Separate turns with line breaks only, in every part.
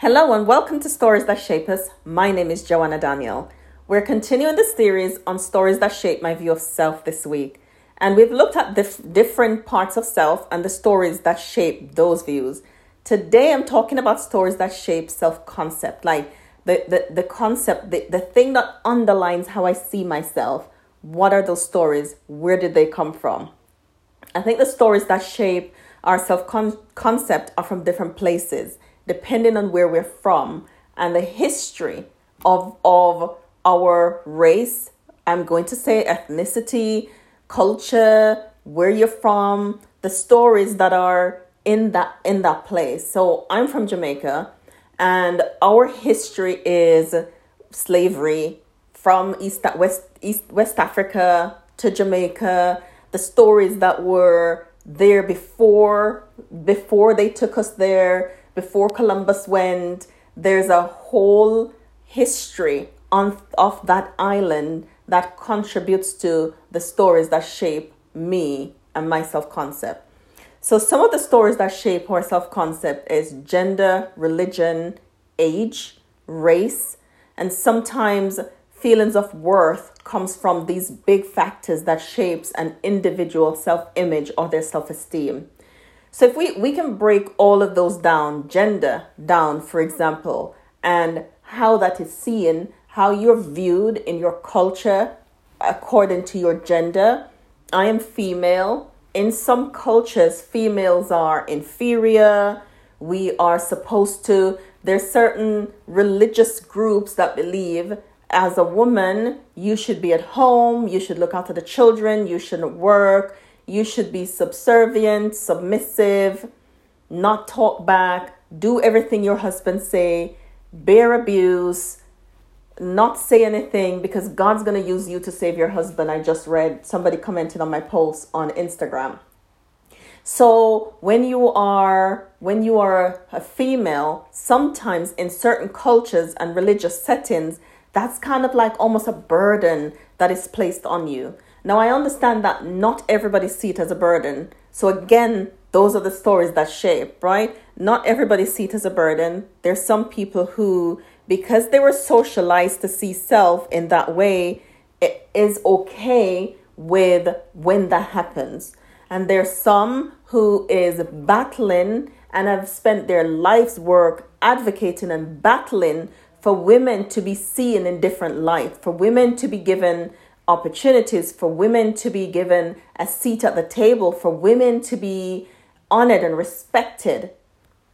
Hello and welcome to Stories That Shape Us. My name is Joanna Daniel. We're continuing the series on stories that shape my view of self this week. And we've looked at the different parts of self and the stories that shape those views. Today I'm talking about stories that shape self concept, like the, the, the concept, the, the thing that underlines how I see myself. What are those stories? Where did they come from? I think the stories that shape our self concept are from different places depending on where we're from and the history of, of our race. I'm going to say ethnicity, culture, where you're from, the stories that are in that in that place. So I'm from Jamaica and our history is slavery from East West East West Africa to Jamaica, the stories that were there before before they took us there, before Columbus went. There's a whole history on of that island that contributes to the stories that shape me and my self concept. So some of the stories that shape our self concept is gender, religion, age, race, and sometimes feelings of worth comes from these big factors that shapes an individual self-image or their self-esteem. So if we, we can break all of those down, gender down, for example, and how that is seen, how you're viewed in your culture according to your gender. I am female. In some cultures, females are inferior. We are supposed to, there's certain religious groups that believe as a woman, you should be at home, you should look after the children, you shouldn't work, you should be subservient, submissive, not talk back, do everything your husband say, bear abuse, not say anything because God's going to use you to save your husband. I just read somebody commented on my post on Instagram. So when you are when you are a female, sometimes in certain cultures and religious settings, that's kind of like almost a burden that is placed on you. Now, I understand that not everybody see it as a burden. So, again, those are the stories that shape, right? Not everybody see it as a burden. There's some people who, because they were socialized to see self in that way, it is okay with when that happens. And there's some who is battling and have spent their life's work advocating and battling for women to be seen in different light, for women to be given opportunities, for women to be given a seat at the table, for women to be honored and respected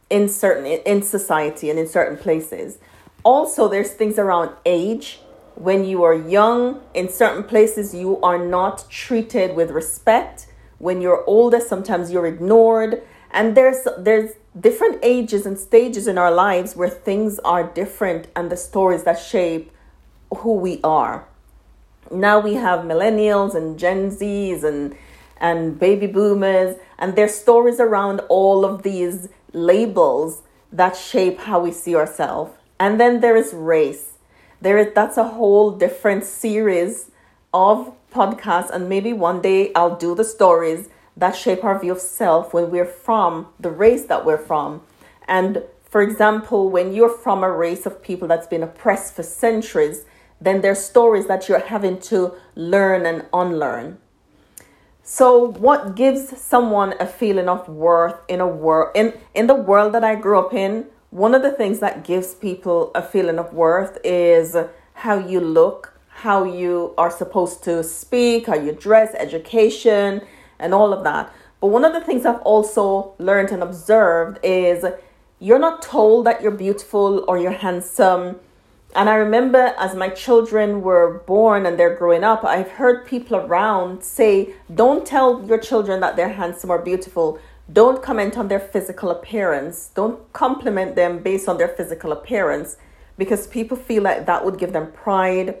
in certain in society and in certain places. Also, there's things around age. When you are young, in certain places, you are not treated with respect. When you're older, sometimes you're ignored. And there's there's different ages and stages in our lives where things are different and the stories that shape who we are. Now we have millennials and Gen Zs and and baby boomers and their stories around all of these labels that shape how we see ourselves. And then there is race. There is that's a whole different series of podcasts and maybe one day I'll do the stories that shape our view of self when we're from the race that we're from. And for example, when you're from a race of people that's been oppressed for centuries, then there's stories that you're having to learn and unlearn. So, what gives someone a feeling of worth in a world in, in the world that I grew up in? One of the things that gives people a feeling of worth is how you look, how you are supposed to speak, how you dress, education, and all of that. But one of the things I've also learned and observed is you're not told that you're beautiful or you're handsome. And I remember as my children were born and they're growing up, I've heard people around say, don't tell your children that they're handsome or beautiful. Don't comment on their physical appearance. Don't compliment them based on their physical appearance because people feel like that would give them pride.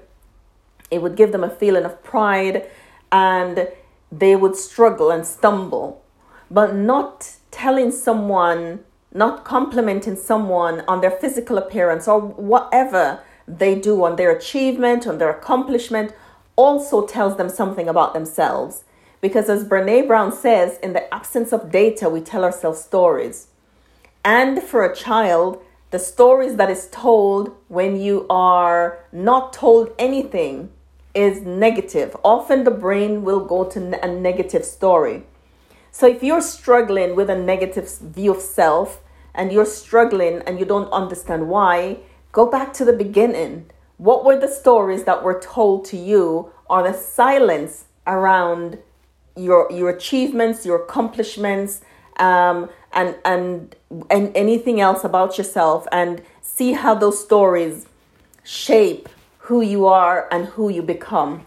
It would give them a feeling of pride. And they would struggle and stumble. But not telling someone, not complimenting someone on their physical appearance or whatever they do on their achievement, on their accomplishment, also tells them something about themselves. Because as Brene Brown says, in the absence of data, we tell ourselves stories. And for a child, The stories that is told when you are not told anything is negative. Often the brain will go to a negative story. So if you're struggling with a negative view of self and you're struggling and you don't understand why, go back to the beginning. What were the stories that were told to you or the silence around your your achievements, your accomplishments, um, and and and anything else about yourself, and see how those stories shape who you are and who you become.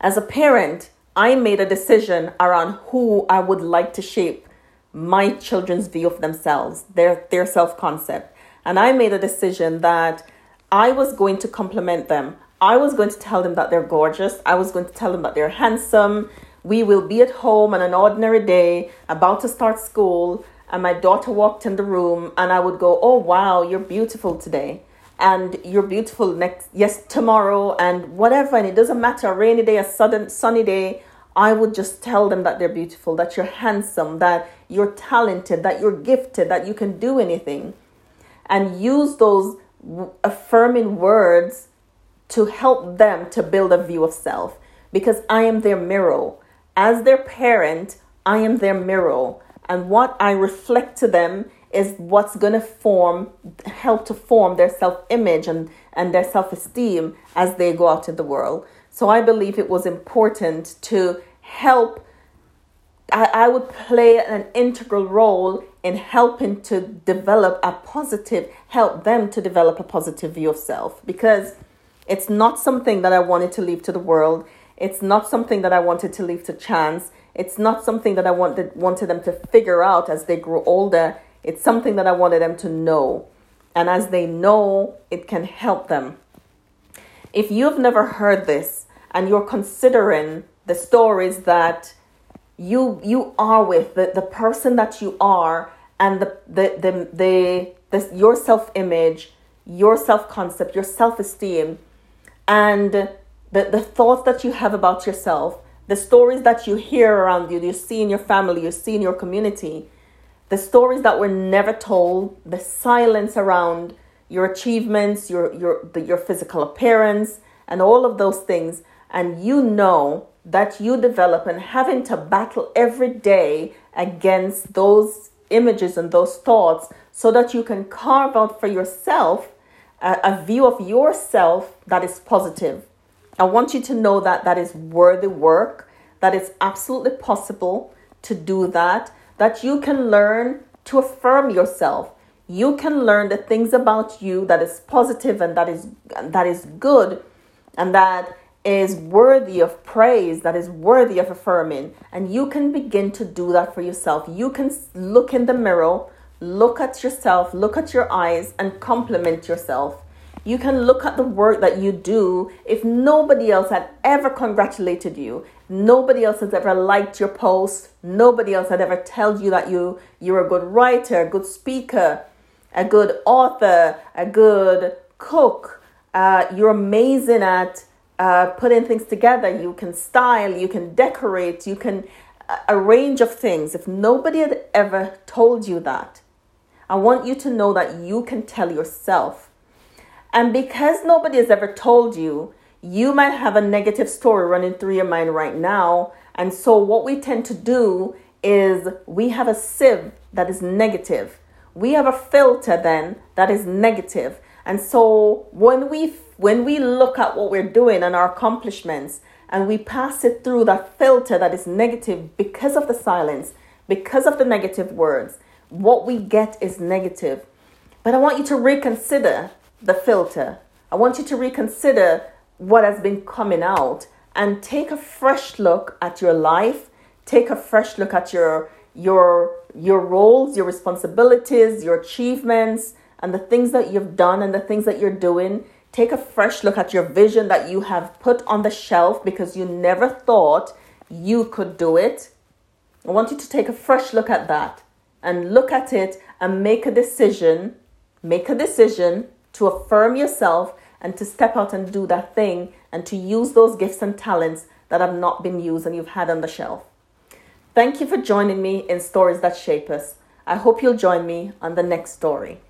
As a parent, I made a decision around who I would like to shape my children's view of themselves, their their self concept, and I made a decision that I was going to compliment them. I was going to tell them that they're gorgeous. I was going to tell them that they're handsome. We will be at home on an ordinary day, about to start school, and my daughter walked in the room, and I would go, "Oh wow, you're beautiful today." And you're beautiful next yes tomorrow and whatever and it doesn't matter a rainy day a sudden sunny day I would just tell them that they're beautiful, that you're handsome, that you're talented, that you're gifted, that you can do anything. And use those affirming words to help them to build a view of self because I am their mirror. As their parent, I am their mirror. And what I reflect to them is what's going to form, help to form their self image and, and their self esteem as they go out in the world. So I believe it was important to help. I, I would play an integral role in helping to develop a positive, help them to develop a positive view of self because it's not something that I wanted to leave to the world. It's not something that I wanted to leave to chance. It's not something that I wanted wanted them to figure out as they grow older. It's something that I wanted them to know. And as they know, it can help them. If you've never heard this and you're considering the stories that you you are with, the, the person that you are, and the the the, the, the your self-image, your self-concept, your self-esteem and the, the thoughts that you have about yourself, the stories that you hear around you, you see in your family, you see in your community, the stories that were never told, the silence around your achievements, your your the, your physical appearance, and all of those things, and you know that you develop and having to battle every day against those images and those thoughts so that you can carve out for yourself a, a view of yourself that is positive. I want you to know that that is worthy work, that it's absolutely possible to do that, that you can learn to affirm yourself. You can learn the things about you that is positive and that is that is good and that is worthy of praise, that is worthy of affirming. And you can begin to do that for yourself. You can look in the mirror look at yourself, look at your eyes, and compliment yourself. You can look at the work that you do if nobody else had ever congratulated you, nobody else has ever liked your post, nobody else had ever told you that you you're a good writer, a good speaker, a good author, a good cook. Uh, you're amazing at uh, putting things together. You can style, you can decorate, you can uh, a range of things. If nobody had ever told you that, I want you to know that you can tell yourself. And because nobody has ever told you, you might have a negative story running through your mind right now. And so, what we tend to do is we have a sieve that is negative. We have a filter then that is negative. And so when we when we look at what we're doing and our accomplishments and we pass it through that filter that is negative because of the silence, because of the negative words, what we get is negative. But I want you to reconsider the filter. I want you to reconsider what has been coming out and take a fresh look at your life, take a fresh look at your your your roles, your responsibilities, your achievements and the things that you've done and the things that you're doing. Take a fresh look at your vision that you have put on the shelf because you never thought you could do it. I want you to take a fresh look at that and look at it and make a decision, make a decision to affirm yourself and to step out and do that thing and to use those gifts and talents that have not been used and you've had on the shelf. Thank you for joining me in Stories That Shape Us. I hope you'll join me on the next story.